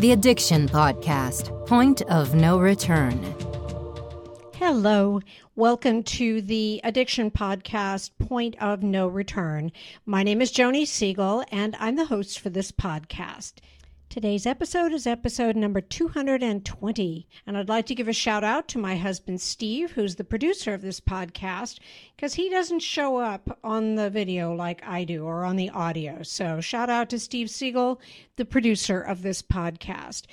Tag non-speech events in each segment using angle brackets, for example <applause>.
The Addiction Podcast Point of No Return. Hello. Welcome to the Addiction Podcast Point of No Return. My name is Joni Siegel, and I'm the host for this podcast. Today's episode is episode number 220. And I'd like to give a shout out to my husband, Steve, who's the producer of this podcast, because he doesn't show up on the video like I do or on the audio. So shout out to Steve Siegel, the producer of this podcast.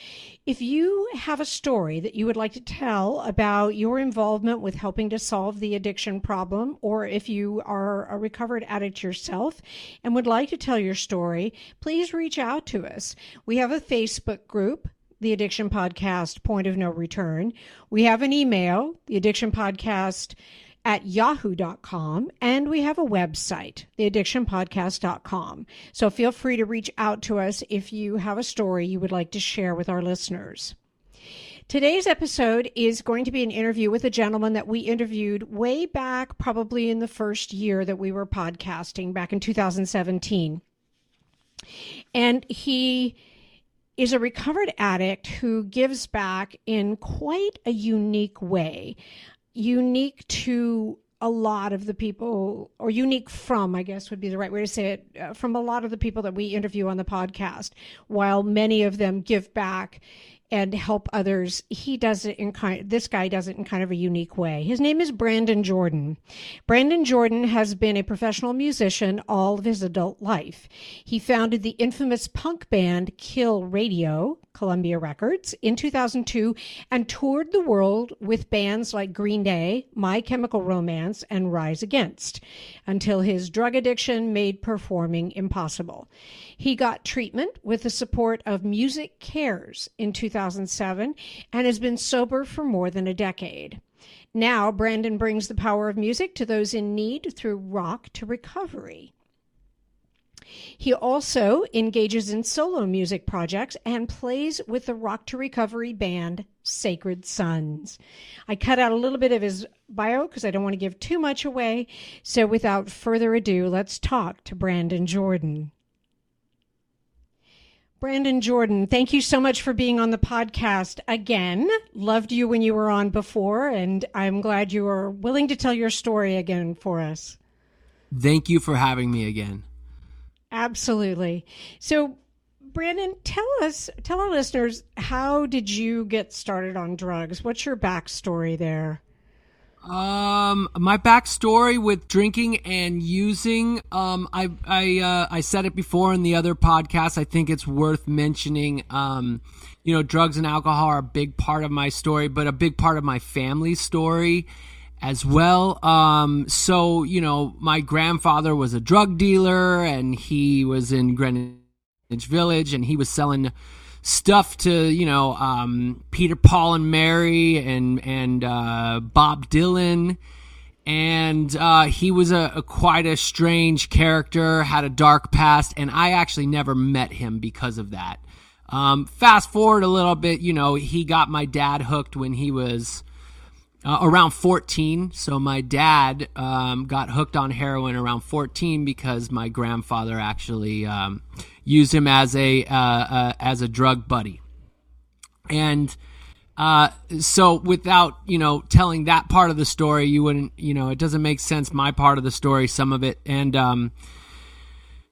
If you have a story that you would like to tell about your involvement with helping to solve the addiction problem, or if you are a recovered addict yourself and would like to tell your story, please reach out to us. We have a Facebook group the Addiction Podcast Point of No Return. We have an email, the Addiction Podcast at yahoo.com, and we have a website, theaddictionpodcast.com. So feel free to reach out to us if you have a story you would like to share with our listeners. Today's episode is going to be an interview with a gentleman that we interviewed way back, probably in the first year that we were podcasting, back in 2017. And he is a recovered addict who gives back in quite a unique way unique to a lot of the people, or unique from, I guess would be the right way to say it, uh, from a lot of the people that we interview on the podcast, while many of them give back and help others. He does it in kind this guy does it in kind of a unique way. His name is Brandon Jordan. Brandon Jordan has been a professional musician all of his adult life. He founded the infamous punk band KillRadio, Columbia Records, in 2002 and toured the world with bands like Green Day, My Chemical Romance, and Rise Against until his drug addiction made performing impossible. He got treatment with the support of Music Cares in 2007 and has been sober for more than a decade. Now, Brandon brings the power of music to those in need through Rock to Recovery. He also engages in solo music projects and plays with the Rock to Recovery band Sacred Sons. I cut out a little bit of his bio because I don't want to give too much away. So without further ado, let's talk to Brandon Jordan. Brandon Jordan, thank you so much for being on the podcast again. Loved you when you were on before, and I'm glad you are willing to tell your story again for us. Thank you for having me again. Absolutely. So, Brandon, tell us, tell our listeners, how did you get started on drugs? What's your backstory there? Um, my backstory with drinking and using, um, I I uh, I said it before in the other podcast. I think it's worth mentioning. Um, you know, drugs and alcohol are a big part of my story, but a big part of my family story as well. Um, so, you know, my grandfather was a drug dealer and he was in Greenwich Village and he was selling stuff to, you know, um, Peter, Paul, and Mary and, and uh, Bob Dylan. And uh, he was a, a quite a strange character, had a dark past, and I actually never met him because of that. Um, fast forward a little bit, you know, he got my dad hooked when he was uh, around 14. So my dad um, got hooked on heroin around 14 because my grandfather actually um, used him as a uh, uh, as a drug buddy. And uh, so without you know telling that part of the story, you wouldn't you know it doesn't make sense. My part of the story, some of it, and um,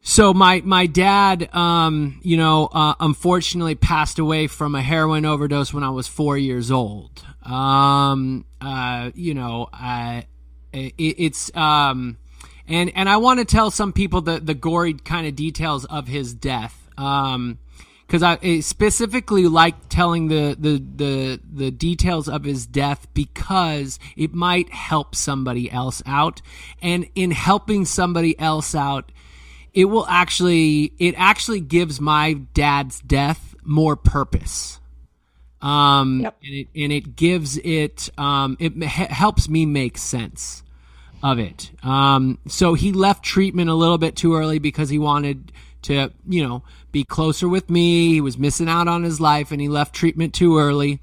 so my my dad, um, you know, uh, unfortunately passed away from a heroin overdose when I was four years old. Um, uh, you know, uh, it, it's um, and and I want to tell some people the the gory kind of details of his death. Um, because I specifically like telling the, the the the details of his death because it might help somebody else out, and in helping somebody else out, it will actually it actually gives my dad's death more purpose. Um, yep. and, it, and it gives it, um, it helps me make sense of it. Um, so he left treatment a little bit too early because he wanted to, you know, be closer with me. He was missing out on his life and he left treatment too early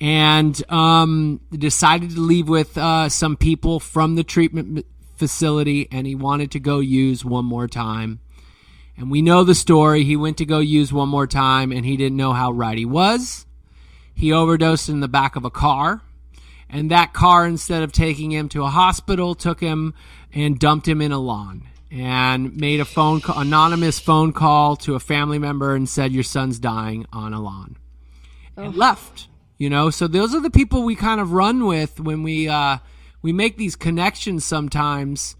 and, um, decided to leave with, uh, some people from the treatment facility and he wanted to go use one more time And we know the story. He went to go use one more time and he didn't know how right he was. He overdosed in the back of a car. And that car, instead of taking him to a hospital, took him and dumped him in a lawn and made a phone call, anonymous phone call to a family member and said, Your son's dying on a lawn. And left. You know, so those are the people we kind of run with when we uh, we make these connections sometimes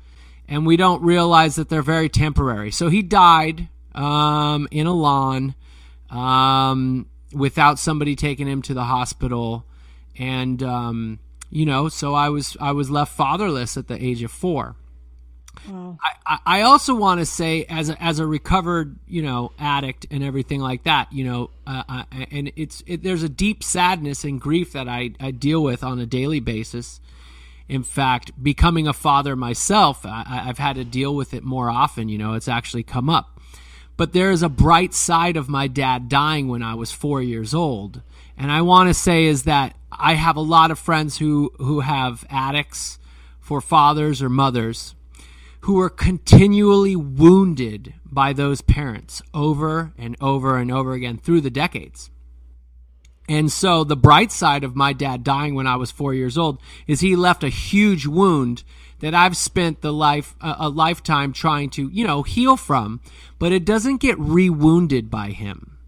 and we don't realize that they're very temporary. So he died um, in a lawn um, without somebody taking him to the hospital, and um, you know, so I was I was left fatherless at the age of four. Wow. I, I also want to say, as a, as a recovered, you know, addict and everything like that, you know, uh, uh, and it's it, there's a deep sadness and grief that I, I deal with on a daily basis in fact, becoming a father myself, I, have had to deal with it more often. You know, it's actually come up. But there is a bright side of my dad dying when I was four years old. And I want to say is that I have a lot of friends who, who have addicts for fathers or mothers who are continually wounded by those parents over and over and over again through the decades. And so the bright side of my dad dying when I was four years old is he left a huge wound that I've spent the life a lifetime trying to you know heal from, but it doesn't get rewounded by him.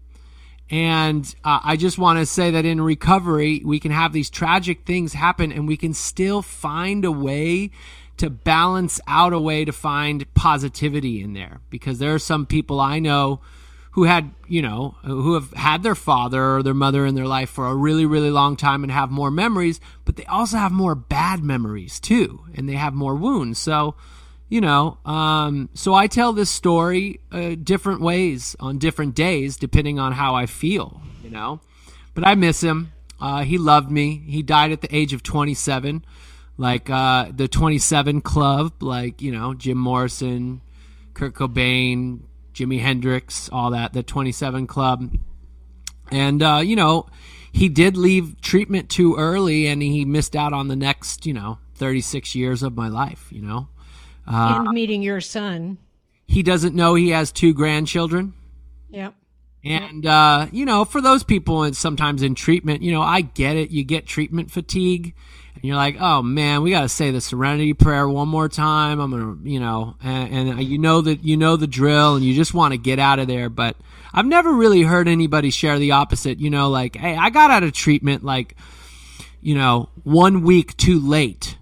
And uh, I just want to say that in recovery, we can have these tragic things happen, and we can still find a way to balance out a way to find positivity in there. Because there are some people I know who had, you know, who have had their father or their mother in their life for a really, really long time and have more memories, but they also have more bad memories too, and they have more wounds. So, you know, um, so I tell this story uh, different ways on different days, depending on how I feel, you know. But I miss him. Uh, he loved me. He died at the age of 27, like uh, the 27 Club, like, you know, Jim Morrison, Kurt Cobain, Jimi Hendrix, all that, the 27 Club. And, uh, you know, he did leave treatment too early and he missed out on the next, you know, 36 years of my life, you know. Uh, and meeting your son. He doesn't know he has two grandchildren. Yep. And, uh, you know, for those people and sometimes in treatment, you know, I get it. You get treatment fatigue and you're like, oh man, we got to say the Serenity Prayer one more time. I'm gonna, you know, and, and uh, you know that you know the drill, and you just want to get out of there. But I've never really heard anybody share the opposite. You know, like, hey, I got out of treatment like, you know, one week too late.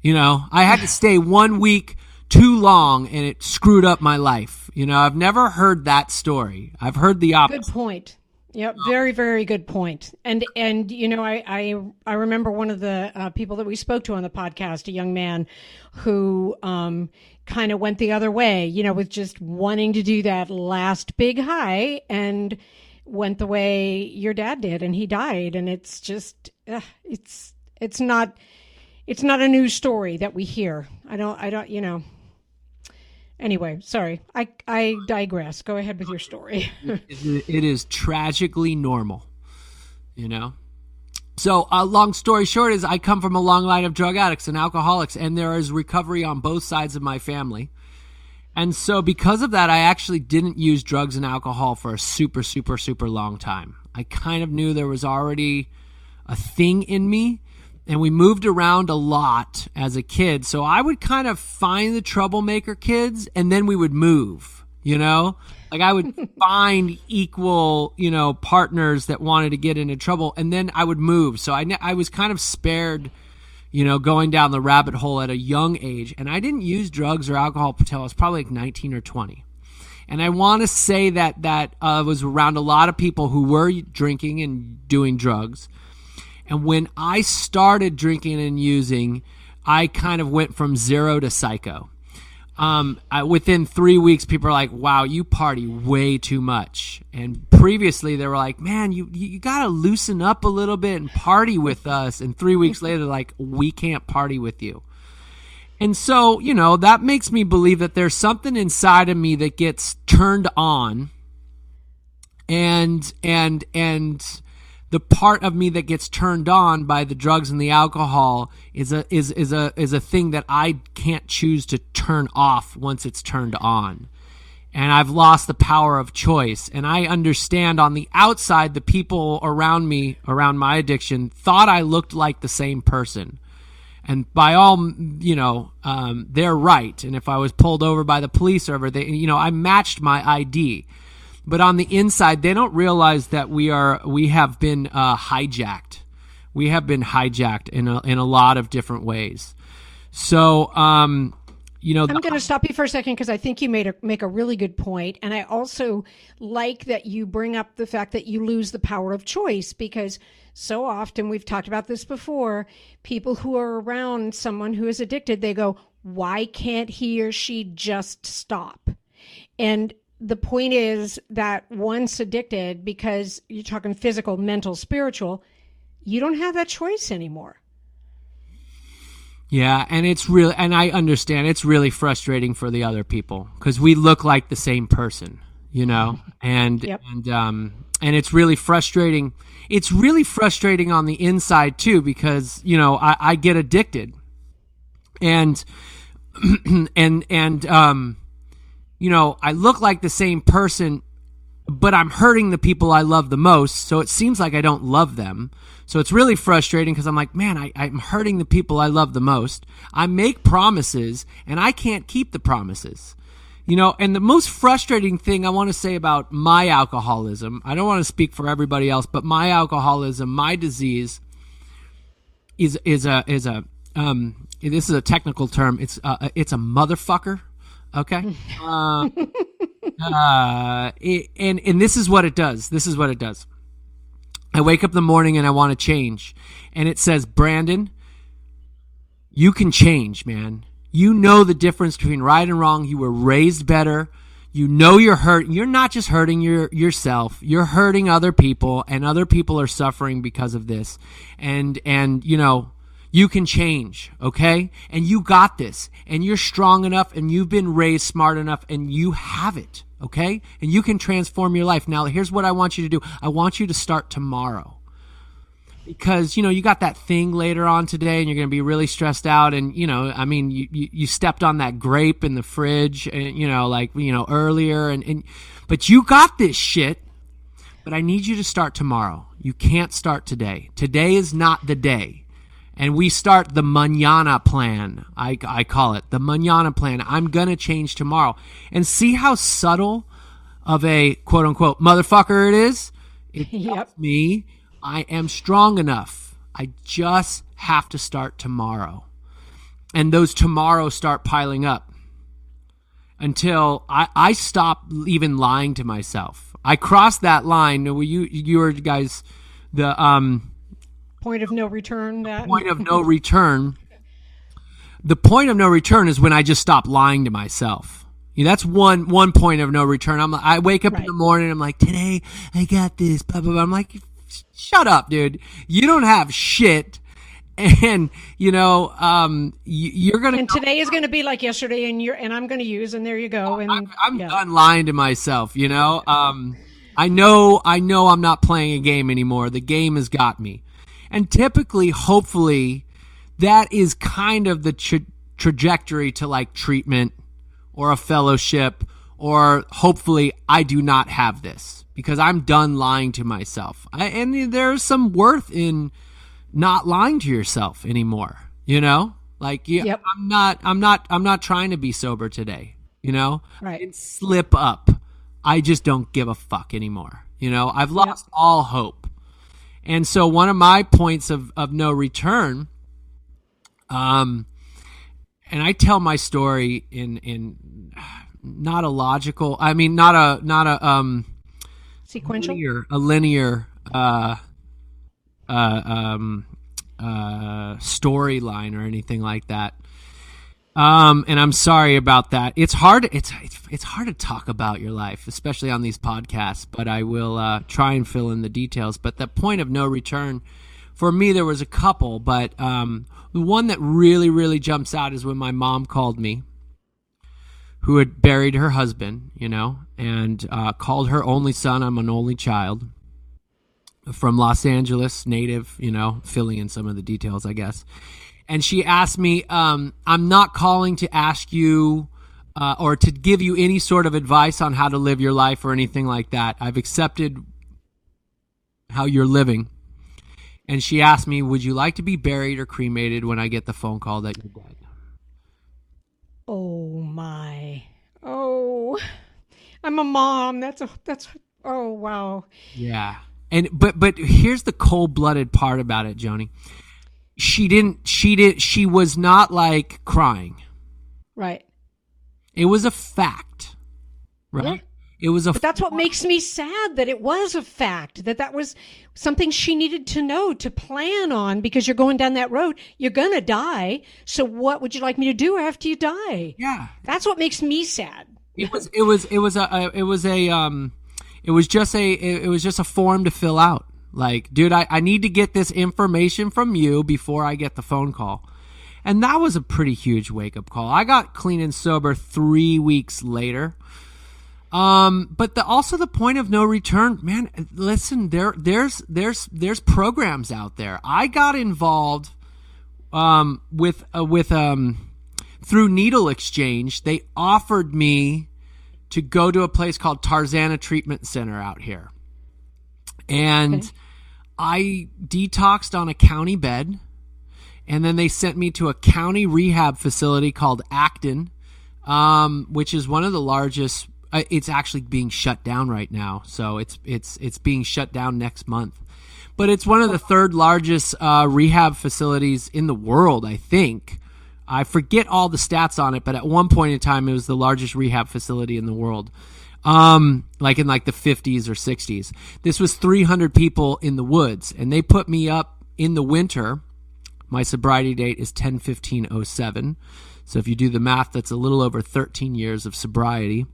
You know, I had to <laughs> stay one week too long, and it screwed up my life. You know, I've never heard that story. I've heard the opposite. Good point. Yep, very very good point. And and you know I I I remember one of the uh, people that we spoke to on the podcast, a young man who um kind of went the other way, you know, with just wanting to do that last big high and went the way your dad did and he died and it's just uh, it's it's not it's not a new story that we hear. I don't I don't, you know, Anyway, sorry. I I digress. Go ahead with your story. <laughs> it is tragically normal, you know. So, uh, long story short is I come from a long line of drug addicts and alcoholics, and there is recovery on both sides of my family. And so, because of that, I actually didn't use drugs and alcohol for a super, super, super long time. I kind of knew there was already a thing in me and we moved around a lot as a kid. So I would kind of find the troublemaker kids and then we would move, you know? Like I would <laughs> find equal, you know, partners that wanted to get into trouble and then I would move. So I, I was kind of spared, you know, going down the rabbit hole at a young age. And I didn't use drugs or alcohol until I was probably like 19 or 20. And I want to say that that uh, was around a lot of people who were drinking and doing drugs and when I started drinking and using, I kind of went from zero to psycho. Um, I, within three weeks, people are like, "Wow, you party way too much." And previously, they were like, "Man, you you got to loosen up a little bit and party with us." And three weeks later, like, "We can't party with you." And so, you know, that makes me believe that there's something inside of me that gets turned on, and and and the part of me that gets turned on by the drugs and the alcohol is a is is a is a thing that I can't choose to turn off once it's turned on. and I've lost the power of choice. And I understand on the outside, the people around me, around my addiction, thought I looked like the same person. And by all, you know, um, they're right. And if I was pulled over by the police or they, you know, I matched my ID. But on the inside, they don't realize that we are, we have been uh, hijacked. We have been hijacked in a, in a lot of different ways. So, um, you know, I'm going to stop you for a second because I think you made a make a really good point, and I also like that you bring up the fact that you lose the power of choice because so often we've talked about this before. People who are around someone who is addicted, they go, "Why can't he or she just stop?" And the point is that once addicted, because you're talking physical, mental, spiritual, you don't have that choice anymore. Yeah, and it's really, and I understand it's really frustrating for the other people because we look like the same person, you know, <laughs> and Yep. and um and it's really frustrating. It's really frustrating on the inside too because you know I, I get addicted, and <clears throat> and and um, you know I look like the same person, but I'm hurting the people I love the most. So it seems like I don't love them. So it's really frustrating because I'm like, man, I, I'm hurting the people I love the most. I make promises and I can't keep the promises. You know, and the most frustrating thing I want to say about my alcoholism, I don't want to speak for everybody else, but my alcoholism, my disease is is a is a um this is a technical term. It's uh, it's a motherfucker. Okay. <laughs> Uh, uh, it, and and this is what it does. This is what it does. I wake up in the morning and I want to change, and it says, Brandon, you can change, man. You know the difference between right and wrong. You were raised better. You know you're hurt. You're not just hurting your yourself. You're hurting other people, and other people are suffering because of this. And and you know you can change, okay? And you got this, and you're strong enough, and you've been raised smart enough, and you have it, okay? And you can transform your life. Now, here's what I want you to do I want you to start tomorrow. Because, you know, you got that thing later on today, and you're going to be really stressed out. And, you know, I mean, you, you, you stepped on that grape in the fridge, and, you know, like, you know, earlier, and, and, but you got this shit. But I need you to start tomorrow. You can't start today. Today is not the day and we start the manana plan. I, I call it the manana plan. I'm going to change tomorrow. And see how subtle of a quote unquote motherfucker it is? It <laughs> Yep. me I am strong enough. I just have to start tomorrow. And those tomorrows start piling up until I, I stop even lying to myself. I crossed that line. You, you were guys, the, um, Point of no return. That point of no return. The point of no return is when I just stop lying to myself. You know, that's one one point of no return. I'm I wake up in the morning. I'm like, today I got this. Blah blah blah. I'm like, shut up, dude. You don't have shit. And you know, um, you, you're gonna. and today is going to be like yesterday, and you're and I'm going to use, and there you go. And I'm, I'm yeah. done lying to myself. You know, um, I know, I know, I'm not playing a game anymore. The game has got me, and typically, hopefully, that is kind of the tra- trajectory to like treatment or a fellowship, or hopefully, I do not have this because I'm done lying to myself. I, and there's some worth in not lying to yourself anymore. You know, like yeah, Yep. I'm not, I'm not, I'm not trying to be sober today. You know, Right. and slip up. I just don't give a fuck anymore. You know, I've lost all hope. And so one of my points of, of no return, um, and I tell my story in, in not a logical, I mean, not a, not a, um, sequential. linear, a linear, uh, uh, um, uh, storyline or anything like that. Um, and I'm sorry about that. It's hard. It's, it's it's hard to talk about your life, especially on these podcasts. But I will uh, try and fill in the details. But the point of no return, for me, there was a couple, but um, the one that really, really jumps out is when my mom called me, who had buried her husband, you know, and uh, called her only son. I'm an only child from Los Angeles, native, you know, filling in some of the details, I guess. And she asked me, um, I'm not calling to ask you uh, or to give you any sort of advice on how to live your life or anything like that. I've accepted how you're living. And she asked me, Would you like to be buried or cremated when I get the phone call that you're dead? Oh my. Oh. I'm a mom. That's a that's oh wow. Yeah. And but but here's the cold-blooded part about it, Joni. She didn't she did she was not like crying. Right. It was a fact. Right? Yeah. It was a But that's what makes me sad that it was a fact that that was something she needed to know to plan on because you're going down that road. You're going to die. So what would you like me to do after you die? Yeah. That's what makes me sad. It was it was it was a, a it was a um it was just a it was just a form to fill out. Like, dude, I, I need to get this information from you before I get the phone call. And that was a pretty huge wake up call. I got clean and sober three weeks later. Um, but the, also the point of no return, man. Listen, there, there's, there's, there's programs out there. I got involved, um, with, uh, with, um, through Needle Exchange. They offered me to go to a place called Tarzana Treatment Center out here, and Okay. I detoxed on a county bed, and then they sent me to a county rehab facility called Acton, um, which is one of the largest. Uh, it's actually being shut down right now, so it's it's it's being shut down next month. But it's one of the third largest uh, rehab facilities in the world, I think. I forget all the stats on it, but at one point in time, it was the largest rehab facility in the world. Um, like in like the 50s or 60s. This was 300 people in the woods, and they put me up in the winter. My sobriety date is 10 15 07. So if you do the math, that's a little over 13 years of sobriety,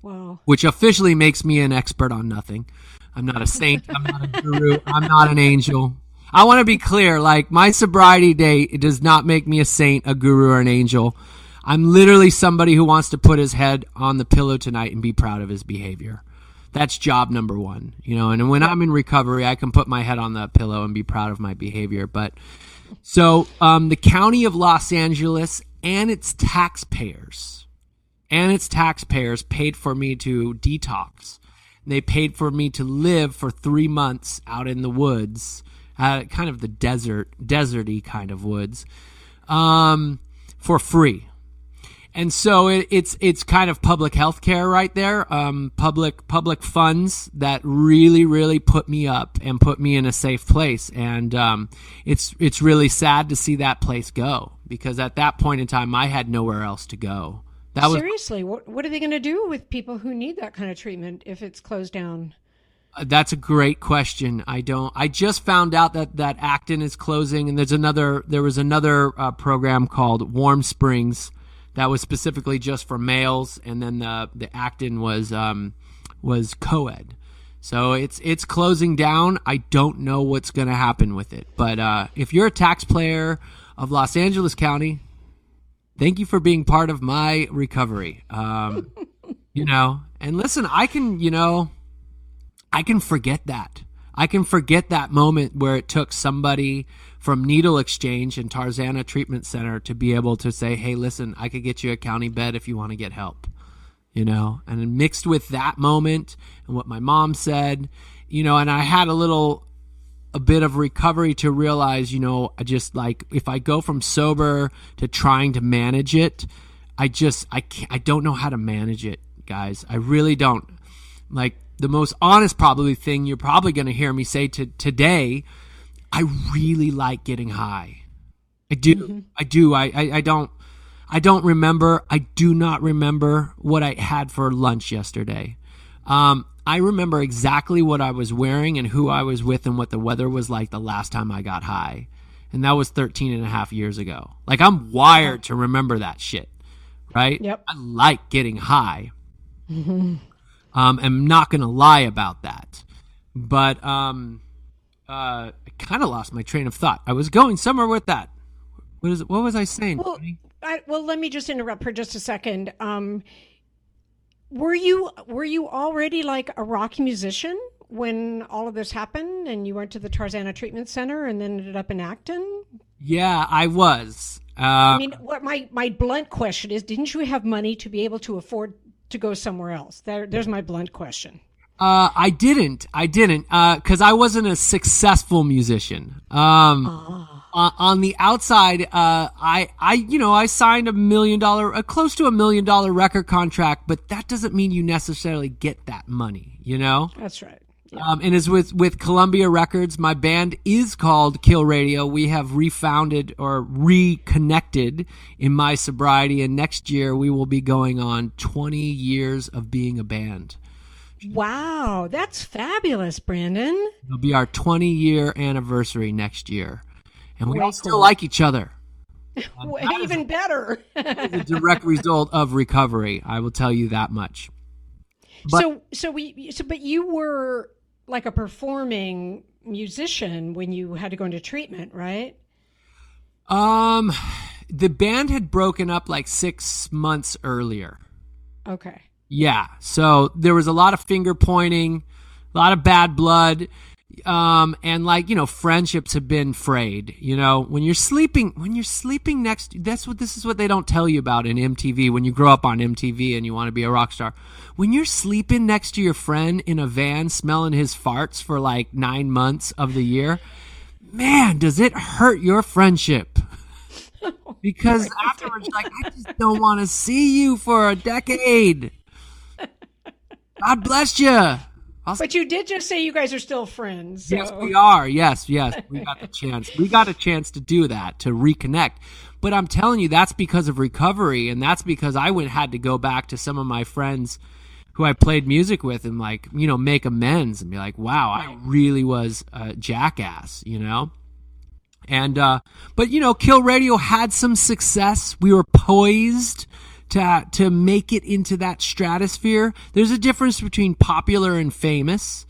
Wow. which officially makes me an expert on nothing. I'm not a saint. I'm not a guru. I'm not an angel. I want to be clear. Like my sobriety date, it does not make me a saint, a guru, or an angel. I'm literally somebody who wants to put his head on the pillow tonight and be proud of his behavior. That's job number one, you know. And when I'm in recovery, I can put my head on the pillow and be proud of my behavior. But so um, the county of Los Angeles and its taxpayers and its taxpayers paid for me to detox. They paid for me to live for three months out in the woods, uh, kind of the desert, deserty kind of woods, um, for free. And so it, it's it's kind of public health care right there, um, public public funds that really really put me up and put me in a safe place. And um, it's it's really sad to see that place go because at that point in time I had nowhere else to go. That was Seriously, what what are they going to do with people who need that kind of treatment if it's closed down? Uh, That's a great question. I don't. I just found out that that Acton is closing, and there's another. There was another uh, program called Warm Springs that was specifically just for males, and then the the Acton was um, was co-ed. So it's it's closing down. I don't know what's going to happen with it, but uh, if you're a taxpayer of Los Angeles County, thank you for being part of my recovery. Um, <laughs> you know, and listen, I can, you know, I can forget that. I can forget that moment where it took somebody from Needle Exchange and Tarzana Treatment Center to be able to say, "Hey, listen, I could get you a county bed if you want to get help." You know, and mixed with that moment and what my mom said, you know, and I had a little a bit of recovery to realize, you know, I just like if I go from sober to trying to manage it, I just I can't, I don't know how to manage it, guys. I really don't. Like the most honest probably thing you're probably going to hear me say to today, I really like getting high. I do. I do. I, I I don't I don't remember. I do not remember what I had for lunch yesterday. Um, I remember exactly what I was wearing and who I was with and what the weather was like the last time I got high. And that was 13 and a half years ago. Like I'm wired to remember that shit. Right? Yep. I like getting high. <laughs> Um, I'm not going to lie about that. But um, uh, I kind of lost my train of thought. I was going somewhere with that. What is it? What was I saying? Well, I, well, let me just interrupt for just a second. Um, were you were you already like a rock musician when all of this happened, and you went to the Tarzana Treatment Center and then ended up in Acton? Yeah, I was. Uh, I mean, what my my blunt question is: Didn't you have money to be able to afford to go somewhere else? There, there's my blunt question. Uh, I didn't. I didn't. Because I wasn't a successful musician. Um, uh, on the outside, uh, I, I, you know, I signed a million dollar, a close to a million dollar record contract, but that doesn't mean you necessarily get that money. You know. That's right. Um, and as with with Columbia Records, my band is called KillRadio. We have refounded or reconnected in my sobriety, and next year we will be going on 20 years of being a band. Wow, that's fabulous, Brandon. It'll be our 20 year anniversary next year, and we all still cool. like each other. <laughs> Well, Even better. The direct result of recovery, I will tell you that much. But- so, so we, so, but you were like a performing musician when you had to go into treatment, right? Um, the band had broken up like six months earlier. Okay. Yeah. So there was a lot of finger pointing, a lot of bad blood. Um, and like, you know, friendships have been frayed, you know, when you're sleeping, when you're sleeping next, that's what, this is what they don't tell you about in MTV when you grow up on MTV and you want to be a rock star. When you're sleeping next to your friend in a van smelling his farts for like nine months of the year, man, does it hurt your friendship? Because <laughs> afterwards, like, I just don't want to see you for a decade. God bless you. But you did just say you guys are still friends. So. Yes, we are. Yes, yes. We got the chance. We got a chance to do that, to reconnect. But I'm telling you, that's because of recovery, and that's because I went had to go back to some of my friends who I played music with and like, you know, make amends and be like, wow, I really was a jackass, you know? And uh but you know, KillRadio had some success. We were poised to to make it into that stratosphere. There's a difference between popular and famous,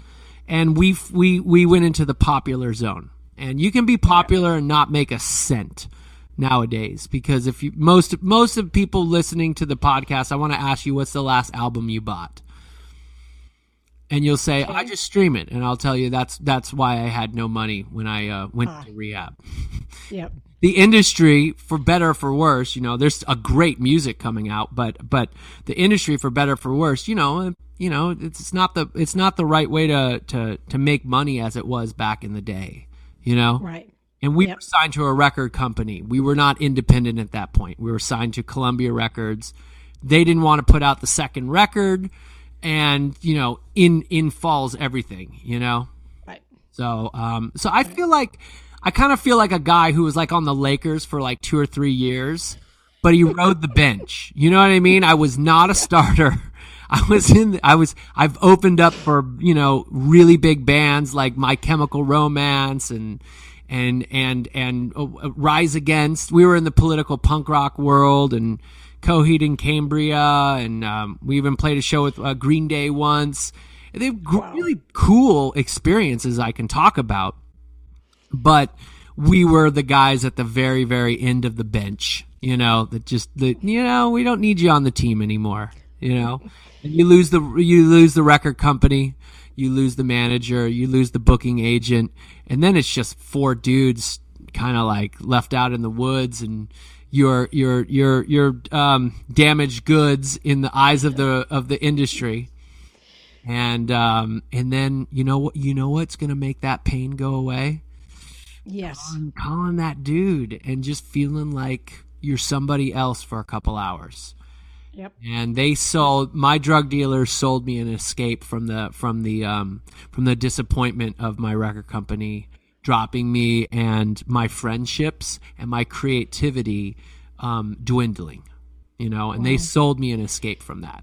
and we we we went into the popular zone. And you can be popular and not make a cent nowadays because if you most most of people listening to the podcast, I want to ask you what's the last album you bought? And you'll say, "I just stream it," and I'll tell you that's that's why I had no money when I uh, went to rehab <laughs> Yep. The industry for better or for worse you know there's a great music coming out but but the industry for better or for worse you know you know it's not the it's not the right way to to to make money as it was back in the day you know Right. and we Yep. were signed to a record company we were not independent at that point we were signed to columbia records they didn't want to put out the second record and you know in in falls everything you know Right. so, um, so I feel like I kind of feel like a guy who was like on the Lakers for like two or three years, but he rode the bench. You know what I mean? I was not a starter. <laughs> I was in. I was. I've opened up for you know really big bands like My Chemical Romance and and and and uh, Rise Against. We were in the political punk rock world and Coheed and Cambria, and um, we even played a show with uh, Green Day once. They've gr- really cool experiences I can talk about, but we were the guys at the very, very end of the bench. You know that just the you know we don't need you on the team anymore. You know, and you lose the you lose the record company, you lose the manager, you lose the booking agent, and then it's just four dudes kind of like left out in the woods and your your your your um, damaged goods in the eyes of the of the industry and um, and then you know what you know what's gonna make that pain go away Yes. I'm calling that dude and just feeling like you're somebody else for a couple hours Yep. and they sold my drug dealers sold me an escape from the from the um from the disappointment of my record company dropping me and my friendships and my creativity um dwindling you know and they sold me an escape from that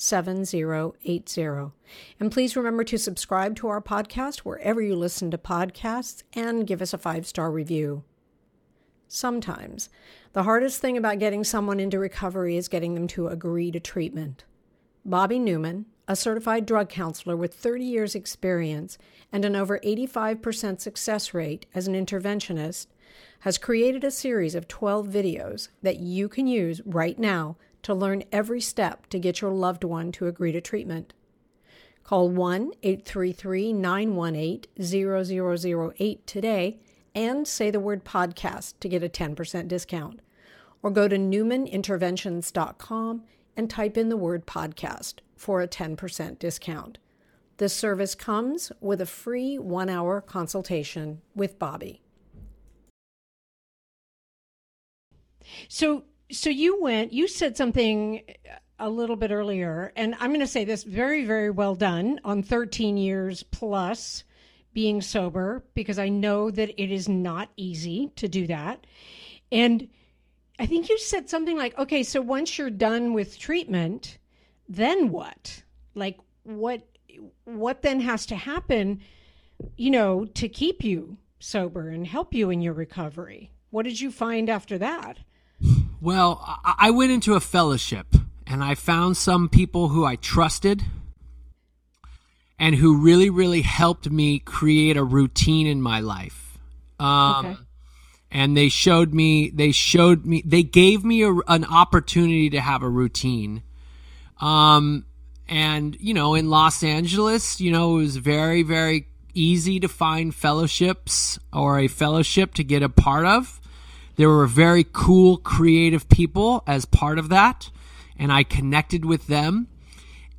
7080. And please remember to subscribe to our podcast wherever you listen to podcasts and give us a five star review. sometimes. The hardest thing about getting someone into recovery is getting them to agree to treatment. Bobby Newman, a certified drug counselor with 30 years' experience and an over 85% success rate as an interventionist, has created a series of 12 videos that you can use right now to learn every step to get your loved one to agree to treatment. Call 1 833 918 0008 today and say the word podcast to get a 10% discount. Or go to newmaninterventions.com and type in the word podcast for a 10% discount. This service comes with a free one hour consultation with Bobby. So, so you went, you said something a little bit earlier, and I'm going to say this very, very well done on 13 years plus being sober because I know that it is not easy to do that. And I think you said something like, okay, so once you're done with treatment, then what? Like what what then has to happen, you know, to keep you sober and help you in your recovery? What did you find after that? Well, I went into a fellowship and I found some people who I trusted and who really, really helped me create a routine in my life. Um, okay. And they showed me, they showed me, they gave me a, an opportunity to have a routine. Um, and, you know, in Los Angeles, you know, it was very, very easy to find fellowships or a fellowship to get a part of. There were very cool, creative people as part of that, and I connected with them.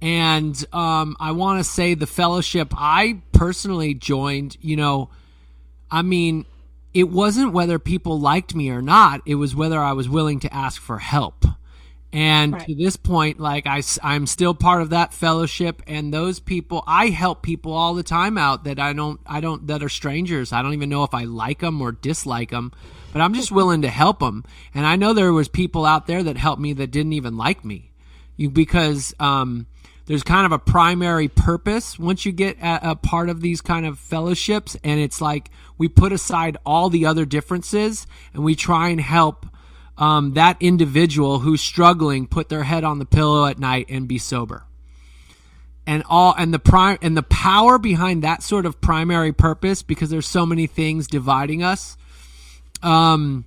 And um, I want to say the fellowship I personally joined, you know, I mean, it wasn't whether people liked me or not, it was whether I was willing to ask for help. And right. to this point, like I, I'm still part of that fellowship, and those people, I help people all the time out that I don't, I don't, that are strangers. I don't even know if I like them or dislike them, but I'm just willing to help them. And I know there was people out there that helped me that didn't even like me, you because um, there's kind of a primary purpose once you get a, a, part of these kind of fellowships and it's like we put aside all the other differences and we try and help um, that individual who's struggling put their head on the pillow at night and be sober and all and the prime and the power behind that sort of primary purpose because there's so many things dividing us um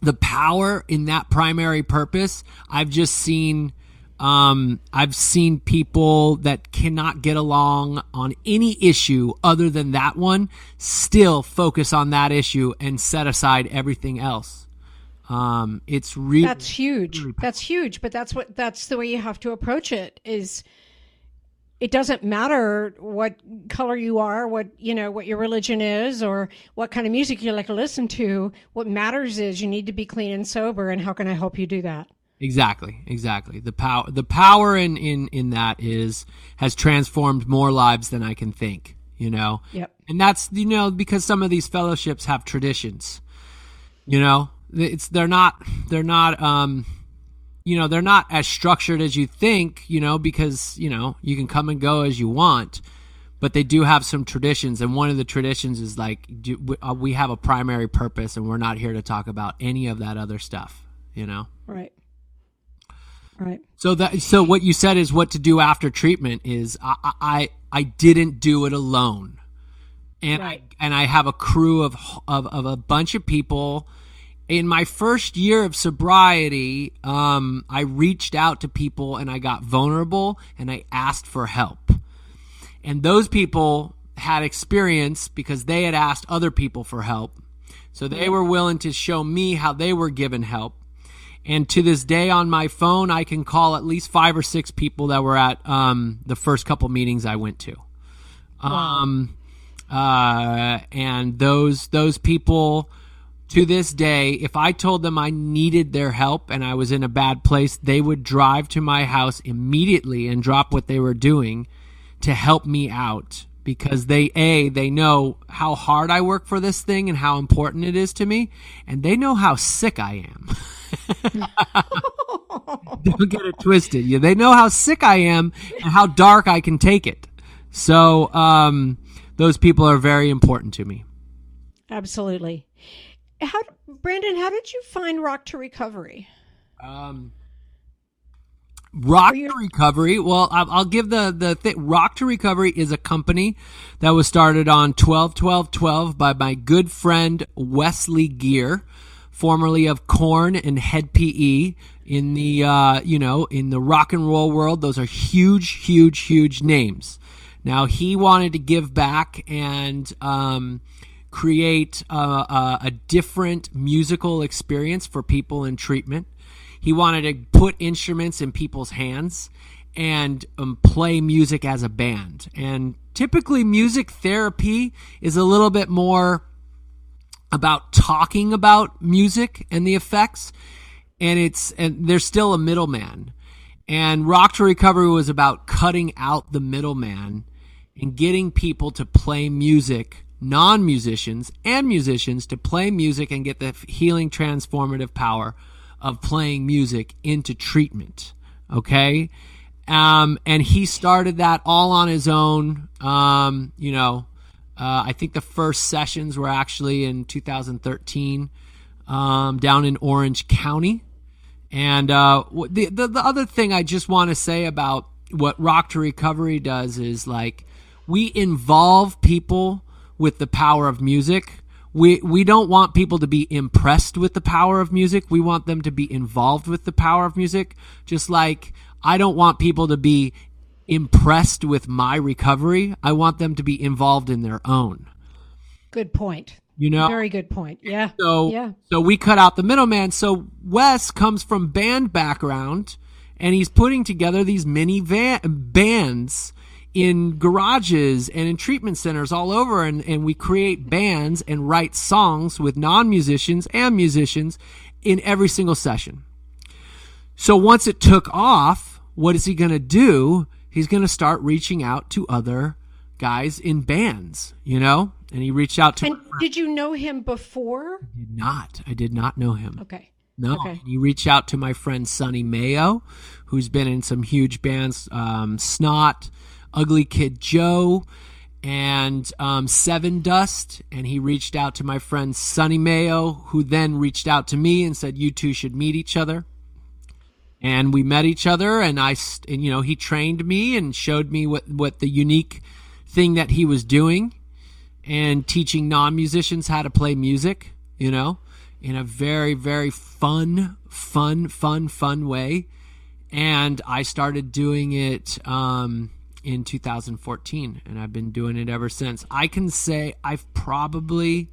the power in that primary purpose i've just seen um, I've seen people that cannot get along on any issue other than that one still focus on that issue and set aside everything else. Um, it's really that's huge. Really that's huge, but that's what that's the way you have to approach it. Is it doesn't matter what color you are, what you know, what your religion is, or what kind of music you like to listen to. What matters is you need to be clean and sober, and how can I help you do that? Exactly, exactly. The power, the power in in in that is has transformed more lives than I can think. You know. Yep. And that's you know because some of these fellowships have traditions. You know, it's they're not they're not um you know they're not as structured as you think. You know because you know you can come and go as you want. But they do have some traditions, and one of the traditions is like do, uh, we have a primary purpose, and we're not here to talk about any of that other stuff. You know, right? Right. So that so what you said is what to do after treatment is I I, I didn't do it alone, and right. I and I have a crew of, of of a bunch of people. In my first year of sobriety, um, I reached out to people and I got vulnerable and I asked for help, and those people had experience because they had asked other people for help. So they were willing to show me how they were given help. And to this day on my phone, I can call at least five or six people that were at um, the first couple meetings I went to. Wow. Um, uh, and those those people, to this day, if I told them I needed their help and I was in a bad place, they would drive to my house immediately and drop what they were doing to help me out because they a they know how hard I work for this thing and how important it is to me, and they know how sick I am. <laughs> Don't get it twisted. Yeah, they know how sick I am and how dark I can take it. So um, those people are very important to me. Absolutely. How, Brandon? How did you find Rock to Recovery? Um, Rock to Recovery. Well, I'll, I'll give the the th- Rock to Recovery is a company that was started on 12 12 12 by my good friend Wesley Geer, formerly of Korn and Hed PE. In the uh, you know in the rock and roll world, those are huge, huge, huge names. Now he wanted to give back and um, create a, a, a different musical experience for people in treatment. He wanted to put instruments in people's hands and um, play music as a band. And typically, music therapy is a little bit more about talking about music and the effects, and it's and there's still a middleman. And Rock to Recovery was about cutting out the middleman and getting people to play music, non musicians and musicians, to play music and get the healing transformative power of playing music into treatment. Okay. Um, and he started that all on his own. Um, you know, uh, I think the first sessions were actually in 2013 um, down in Orange County. And uh, the, the, the other thing I just want to say about what Rock to Recovery does is like we involve people with the power of music. We we don't want people to be impressed with the power of music. We want them to be involved with the power of music. Just like I don't want people to be impressed with my recovery. I want them to be involved in their own. Good point. You know, very good point. Yeah. So yeah. So we cut out the middleman. So Wes comes from band background, and he's putting together these mini van- bands in garages and in treatment centers all over and, and we create bands and write songs with non-musicians and musicians in every single session. So once it took off what is he going to do? He's going to start reaching out to other guys in bands you know? And he reached out to and did you know him before? I did not. I did not know him. Okay. No, okay. he reached out to my friend Sonny Mayo, who's been in some huge bands, um, Snot, Ugly Kid Joe, and um, Dust, And he reached out to my friend Sonny Mayo, who then reached out to me and said, You two should meet each other. And we met each other, and I, and, you know, he trained me and showed me what, what the unique thing that he was doing and teaching non musicians how to play music, you know, in a very, very fun, fun, fun, fun way. And I started doing it. Um, in 2014 and I've been doing it ever since. I can say I've probably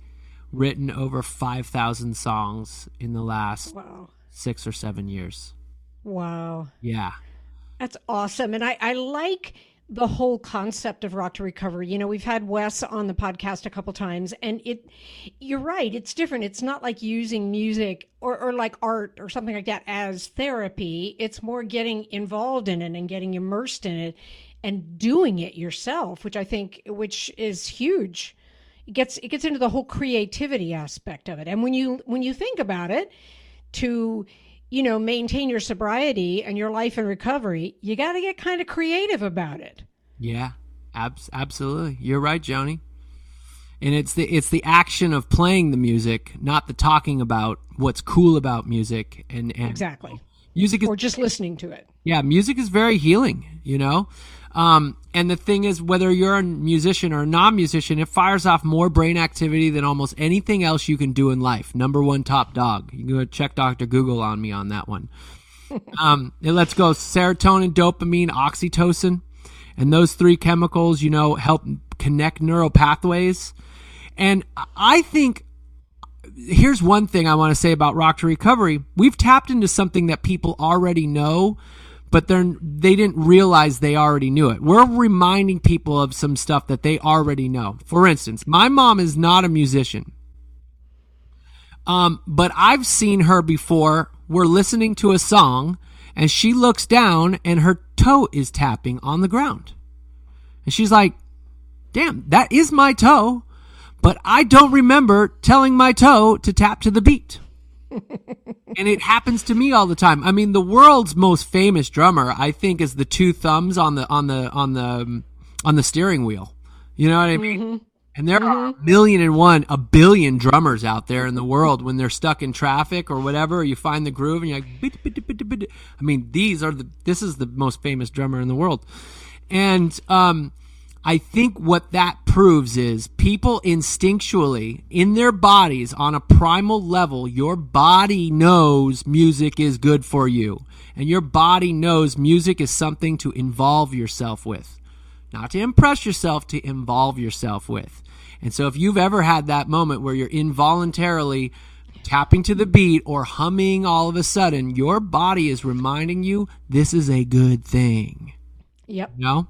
written over 5,000 songs in the last wow. 6 or 7 years. Wow. Yeah. That's awesome. And I, I like the whole concept of rock to recovery. You know, we've had Wes on the podcast a couple times and it you're right, it's different. It's not like using music or, or like art or something like that as therapy. It's more getting involved in it and getting immersed in it and doing it yourself, which I think which is huge. It gets it gets into the whole creativity aspect of it. And when you when you think about it, to you know maintain your sobriety and your life in recovery, you got to get kind of creative about it. Yeah, ab- absolutely. You're right, Joni. And it's the it's the action of playing the music, not the talking about what's cool about music and, and exactly music is, or just listening to it. Yeah, music is very healing. You know, um, and the thing is, whether you're a musician or a non musician, it fires off more brain activity than almost anything else you can do in life. Number one top dog. You can go check Dr. Google on me on that one. <laughs> um, let's go serotonin, dopamine, oxytocin. And those three chemicals, you know, help connect neural pathways. And I think here's one thing I want to say about Rock to Recovery. We've tapped into something that people already know but they're they didn't realize they already knew it. We're reminding people of some stuff that they already know. For instance, my mom is not a musician. Um, but I've seen her before. We're listening to a song and she looks down and her toe is tapping on the ground. And she's like, "Damn, that is my toe." But I don't remember telling my toe to tap to the beat and it happens to me all the time. I mean, the world's most famous drummer, I think, is the two thumbs on the on the on the on the steering wheel. You know what I mean? Mm-hmm. And there are a million and one, a billion drummers out there in the world when they're stuck in traffic or whatever. You find the groove and you're like, "Bit, bit, bit, bit, bit." I mean, these are the, this is the most famous drummer in the world. And, um, I think what that proves is people instinctually in their bodies on a primal level, your body knows music is good for you. And your body knows music is something to involve yourself with. Not to impress yourself, to involve yourself with. And so if you've ever had that moment where you're involuntarily tapping to the beat or humming all of a sudden, your body is reminding you this is a good thing. Yep. You know?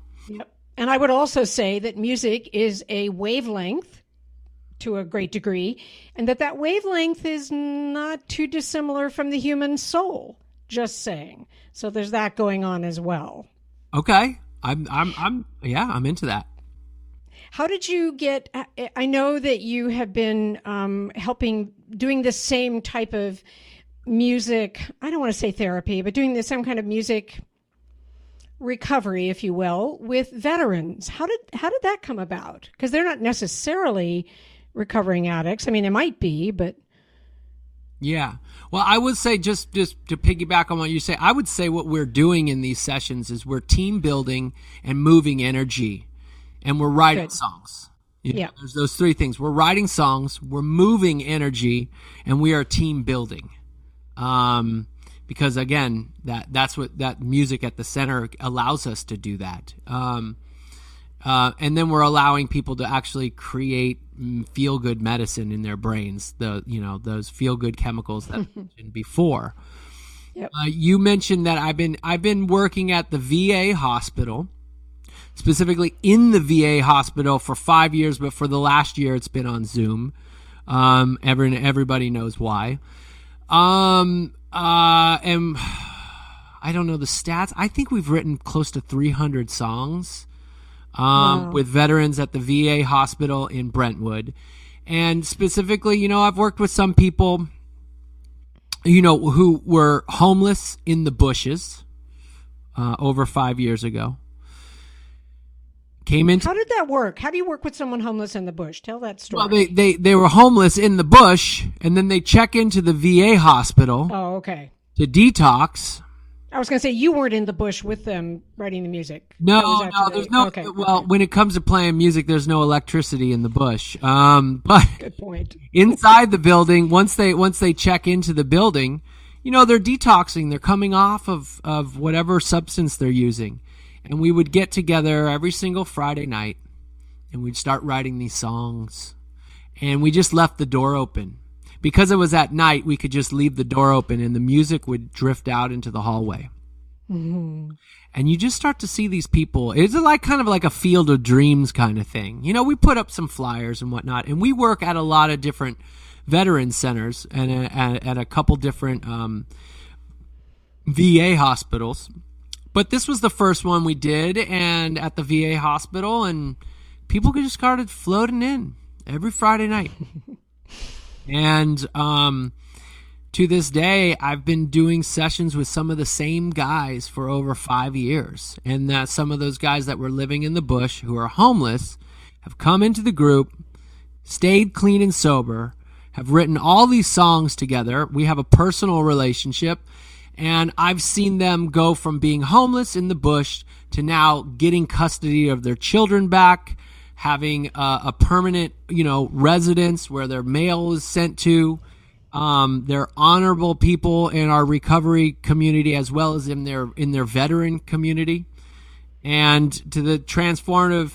And I would also say that music is a wavelength to a great degree, and that that wavelength is not too dissimilar from the human soul. Just saying. So there's that going on as well. Okay. I'm I'm I'm yeah, I'm into that. How did you get? I know that you have been um, helping doing the same type of music. I don't want to say therapy, but doing the same kind of music recovery, if you will, with veterans. How did how did that come about? Because they're not necessarily recovering addicts. I mean, it might be, but yeah. Well, I would say just just to piggyback on what you say, I would say what we're doing in these sessions is we're team building and moving energy, and we're writing Good. songs. You know, Yeah. There's those three things. We're writing songs, we're moving energy, and we are team building. Um, because again, that that's what that music at the center allows us to do that. Um, uh, and then we're allowing people to actually create feel good medicine in their brains. The you know those feel good chemicals that I <laughs> mentioned before. Yep. Uh, you mentioned that I've been I've been working at the VA hospital, specifically in the VA hospital for five years, but for the last year it's been on Zoom. Um, every, everybody knows why. Um, uh, and <sighs> I don't know the stats. I think we've written close to 300 songs um, with veterans at the VA hospital in Brentwood. And specifically, you know, I've worked with some people, you know, who were homeless in the bushes uh, over five years ago. Came into how did that work? How do you work with someone homeless in the bush? Tell that story. well, they, they they were homeless in the bush, and then they check into the VA hospital oh, okay. to detox. I was going to say you weren't in the bush with them writing the music. No, That was after no, there's no. Okay, well, when it comes to playing music, there's no electricity in the bush. Um, but good point. inside the building, once they once they check into the building, you know they're detoxing. They're coming off of of whatever substance they're using, and we would get together every single Friday night, and we'd start writing these songs, and we just left the door open. Because it was at night, we could just leave the door open and the music would drift out into the hallway and you just start to see these people. It's like kind of like a field of dreams kind of thing. You know, we put up some flyers and whatnot, and we work at a lot of different veteran centers and at, at a couple different um, VA hospitals. But this was the first one we did, and at the VA hospital, and people just started floating in every Friday night. <laughs> and um, to this day, I've been doing sessions with some of the same guys for over five years. And that some of those guys that were living in the bush who are homeless have come into the group, stayed clean and sober, have written all these songs together. We have a personal relationship. And I've seen them go from being homeless in the bush to now getting custody of their children back, having a, a permanent, you know, residence where their mail is sent to. Um, they're honorable people in our recovery community as well as in their in their veteran community, and to the transformative,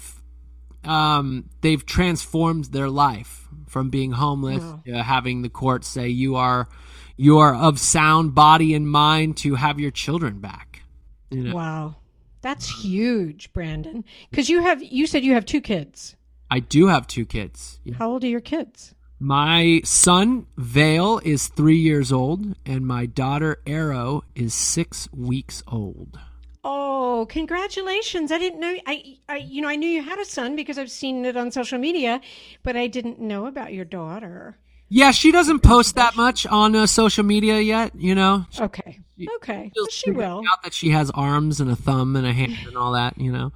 um, they've transformed their life from being homeless to having the court say you are you are of sound body and mind to have your children back. You know, Wow. That's huge, Brandon. Because you have you said you have two kids. I do have two kids. How old are your kids? My son Vale is three years old, and my daughter Arrow is six weeks old. Oh, congratulations! I didn't know. I, I, you know, I knew you had a son because I've seen it on social media, but I didn't know about your daughter. Yeah, she doesn't post that much on uh, social media yet. You know, Okay. Okay. She'll Well, she will. Out that she has arms and a thumb and a hand and all that. You know,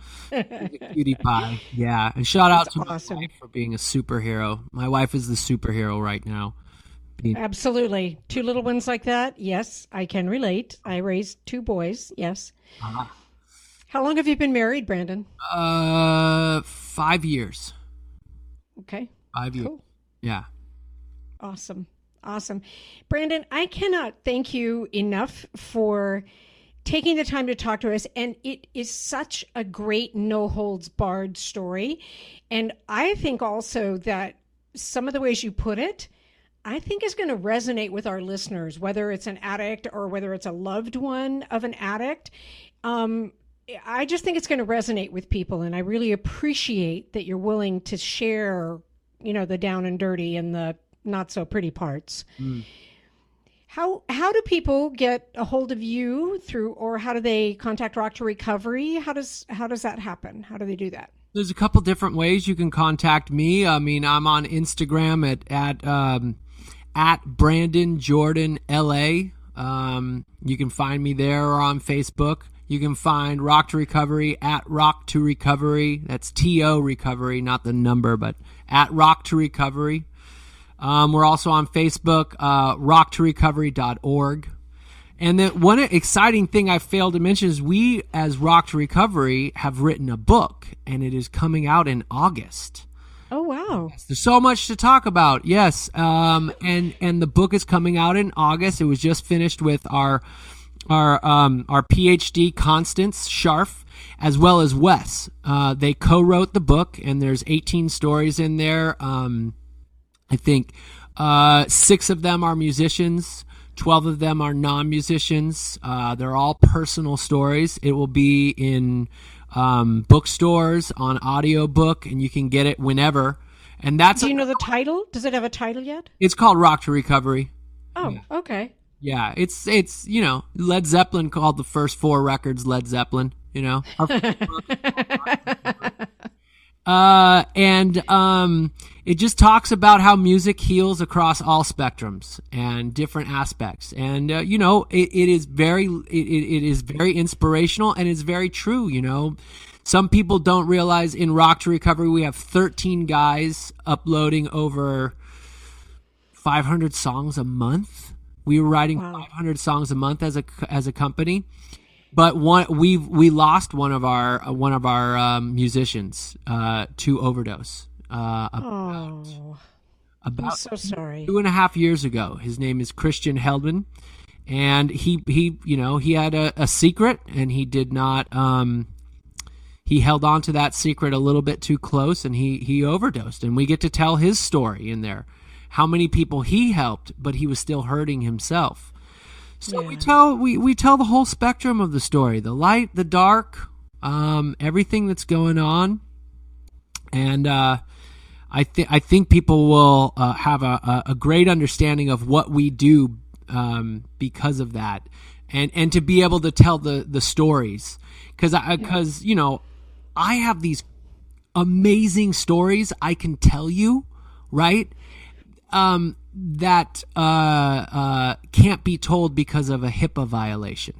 cutie pie. Yeah, and shout out to awesome. my wife for being a superhero. My wife is the superhero right now. Absolutely. Two little ones like that. Yes, I can relate. I raised two boys. Yes. Uh-huh. How long have you been married, Brandon? Uh, five years. Okay. Five years. Cool. Yeah. Awesome. Awesome. Brandon, I cannot thank you enough for taking the time to talk to us. And it is such a great no holds barred story. And I think also that some of the ways you put it, I think is going to resonate with our listeners, whether it's an addict or whether it's a loved one of an addict. Um, I just think it's going to resonate with people. And I really appreciate that you're willing to share, you know, the down and dirty and the not so pretty parts. How how do people get a hold of you through, or how do they contact Rock to Recovery? How does how does that happen? How do they do that? There's a couple different ways you can contact me. I mean, I'm on Instagram at at um, at Brandon Jordan LA. Um, you can find me there or on Facebook. You can find Rock to Recovery at Rock to Recovery. That's T O Recovery, not the number, but at Rock to Recovery. Um, we're also on Facebook, uh, rocktorecovery.org. And then one exciting thing I failed to mention is we, as Rock to Recovery, have written a book, and it is coming out in August. Oh wow! There's so much to talk about. Yes, um, and and the book is coming out in August. It was just finished with our our um, our PhD Constance Scharff as well as Wes. Uh, they co-wrote the book, and there's 18 stories in there. Um, I think uh, six of them are musicians. 12 of them are non musicians. Uh, they're all personal stories. It will be in um, bookstores, on audiobook, and you can get it whenever. And that's Do you know the title? Does it have a title yet? it's called Rock to Recovery. Oh, okay. Yeah, it's it's you know Led Zeppelin called the first four records Led Zeppelin. You know, <laughs> uh, and um, it just talks about how music heals across all spectrums and different aspects. And uh, you know, it, it is very it, it is very inspirational and it's very true. You know. Some people don't realize in Rock to Recovery we have 13 guys uploading over 500 songs a month. We were writing Wow. 500 songs a month as a as a company, but one we we lost one of our one of our um, musicians uh, to overdose uh, ab- Oh, about so sorry. two and a half years ago. His name is Christian Heldman, and he he you know he had a, a secret, and he did not um he held on to that secret a little bit too close, and he he overdosed, and we get to tell his story in there, how many people he helped, but he was still hurting himself. So we tell we we tell the whole spectrum of the story, the light, the dark, um, everything that's going on, and uh, I think I think people will uh, have a, a, great understanding of what we do um, because of that, and and to be able to tell the the stories because because you know I have these amazing stories I can tell you, right? Um, that uh, uh, can't be told because of a HIPAA violation.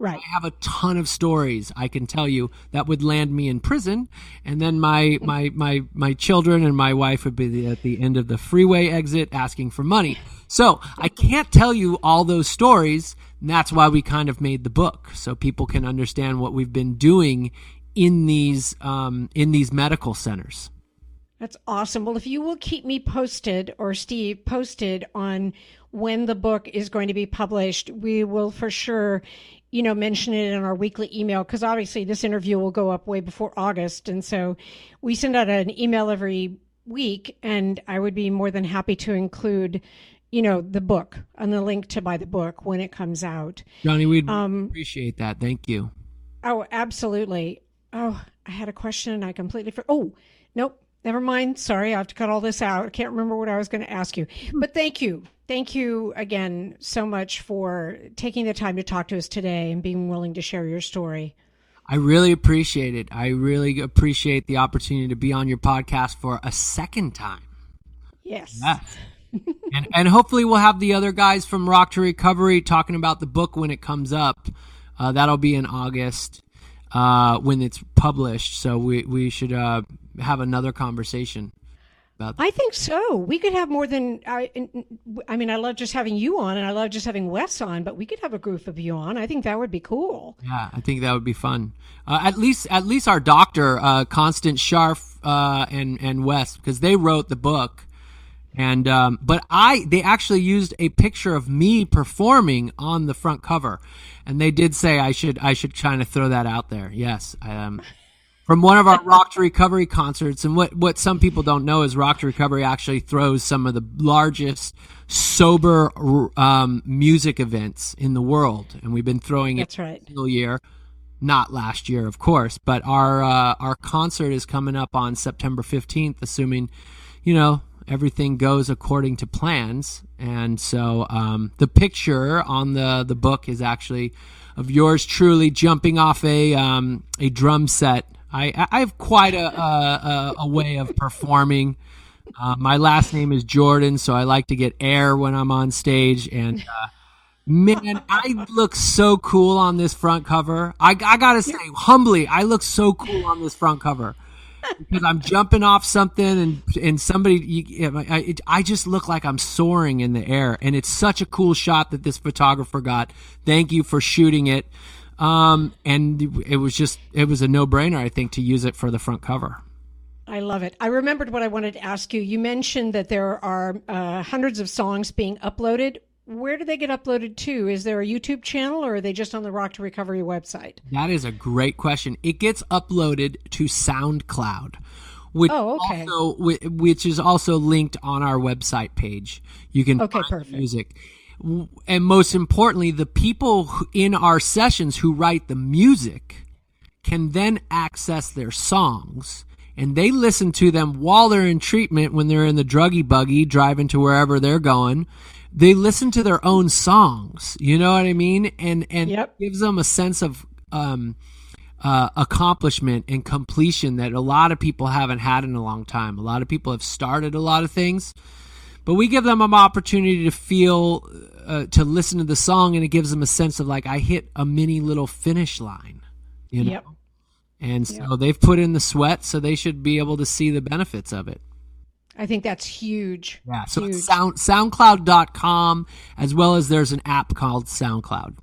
Right. I have a ton of stories I can tell you that would land me in prison, and then my my my my children and my wife would be at the end of the freeway exit asking for money. So I can't tell you all those stories. And that's why we kind of made the book so people can understand what we've been doing in these um, in these medical centers. That's awesome. Well, if you will keep me posted or Steve posted on when the book is going to be published, we will for sure, you know, mention it in our weekly email because obviously this interview will go up way before August. And so we send out an email every week, and I would be more than happy to include, you know, the book and the link to buy the book when it comes out. Johnny, we'd Um, appreciate that. Thank you. Oh, absolutely. Oh, I had a question and I completely for. Oh, nope. Never mind. Sorry, I have to cut all this out. I can't remember what I was going to ask you. But thank you. Thank you again so much for taking the time to talk to us today and being willing to share your story. I really appreciate it. I really appreciate the opportunity to be on your podcast for a second time. Yes. Yes. <laughs> and and hopefully we'll have the other guys from Rock to Recovery talking about the book when it comes up. Uh, that'll be in August uh, when it's published. So we we should uh, have another conversation I think so. We could have more than I. I mean, I love just having you on, and I love just having Wes on. But we could have a group of you on. I think that would be cool. Yeah, I think that would be fun. Uh, at least, at least our doctor, uh, Constance Scharff, uh, and and Wes, because they wrote the book. And um, but I they actually used a picture of me performing on the front cover, and they did say I should I should kind of throw that out there. Yes, I um, from one of our Rock to Recovery concerts, and what what some people don't know is Rock to Recovery actually throws some of the largest sober um, music events in the world, and we've been throwing That's it right. single year. Not last year, of course, but our uh, our concert is coming up on September fifteenth, assuming, you know, everything goes according to plans. And so um, the picture on the the book is actually of yours truly jumping off a um, a drum set. I, I have quite a, a, a way of performing. Uh, my last name is Jordan, so I like to get air when I'm on stage. And uh, man, I look so cool on this front cover. I, I gotta say, humbly, I look so cool on this front cover because I'm jumping off something and and somebody you, I, I just look like I'm soaring in the air and it's such a cool shot that this photographer got. Thank you for shooting it. Um, and it was just it was a no brainer I think to use it for the front cover. I love it. I remembered what I wanted to ask you. You mentioned that there are uh, hundreds of songs being uploaded. Where do they get uploaded to? Is there a YouTube channel or are they just on the Rock to Recovery website? That is a great question. It gets uploaded to SoundCloud, which oh, okay. also which is also linked on our website page. You can okay, find perfect. music. And most importantly, the people in our sessions who write the music can then access their songs and they listen to them while they're in treatment when they're in the druggy buggy driving to wherever they're going they listen to their own songs. You know what I mean? And and yep. gives them a sense of um, uh, accomplishment and completion that a lot of people haven't had in a long time. A lot of people have started a lot of things, but we give them an opportunity to feel, uh, to listen to the song, and it gives them a sense of like I hit a mini little finish line. You know. Yep. And so Yep. they've put in the sweat, so they should be able to see the benefits of it. I think that's huge. Yeah, so Huge. it's sound, soundcloud.com as well as there's an app called SoundCloud.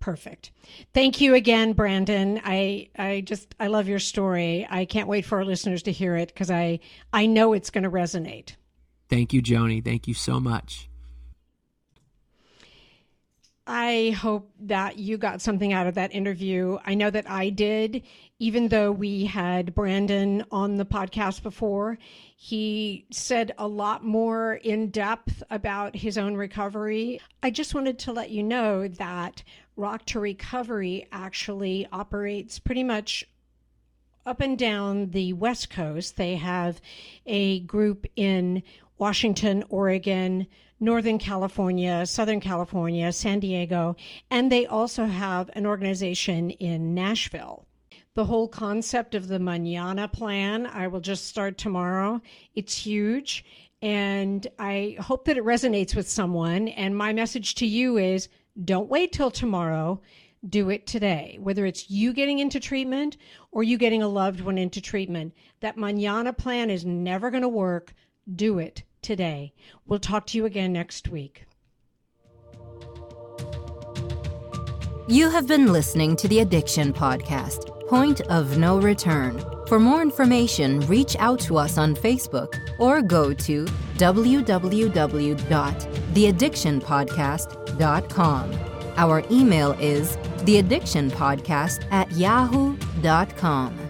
Perfect. Thank you again, Brandon. I I just I love your story. I can't wait for our listeners to hear it because I I know it's going to resonate. Thank you, Joni. Thank you so much. I hope that you got something out of that interview. I know that I did, even though we had Brandon on the podcast before. He said a lot more in depth about his own recovery. I just wanted to let you know that Rock to Recovery actually operates pretty much up and down the West Coast. They have a group in Washington, Oregon, Northern California, Southern California, San Diego, and they also have an organization in Nashville. The whole concept of the Manana plan, I will just start tomorrow. It's huge. And I hope that it resonates with someone. And my message to you is don't wait till tomorrow. Do it today. Whether it's you getting into treatment or you getting a loved one into treatment, that Manana plan is never going to work. Do it today. We'll talk to you again next week. You have been listening to the Addiction Podcast, Point of No Return. For more information, reach out to us on Facebook or go to www.theaddictionpodcast.com. Our email is theaddictionpodcast at yahoo.com.